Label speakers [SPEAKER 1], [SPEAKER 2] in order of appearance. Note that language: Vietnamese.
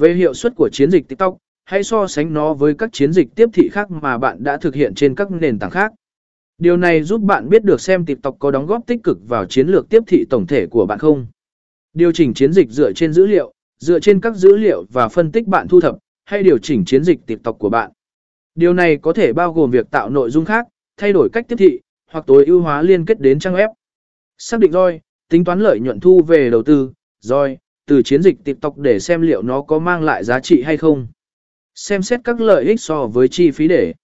[SPEAKER 1] Về hiệu suất của chiến dịch TikTok, hãy so sánh nó với các chiến dịch tiếp thị khác mà bạn đã thực hiện trên các nền tảng khác. Điều này giúp bạn biết được xem TikTok có đóng góp tích cực vào chiến lược tiếp thị tổng thể của bạn không. Điều chỉnh chiến dịch dựa trên dữ liệu, dựa trên các dữ liệu và phân tích bạn thu thập, hay điều chỉnh chiến dịch TikTok của bạn. Điều này có thể bao gồm việc tạo nội dung khác, thay đổi cách tiếp thị, hoặc tối ưu hóa liên kết đến trang web. Xác định ROI, tính toán lợi nhuận thu về đầu tư, ROI, từ chiến dịch TikTok để xem liệu nó có mang lại giá trị hay không. Xem xét các lợi ích so với chi phí để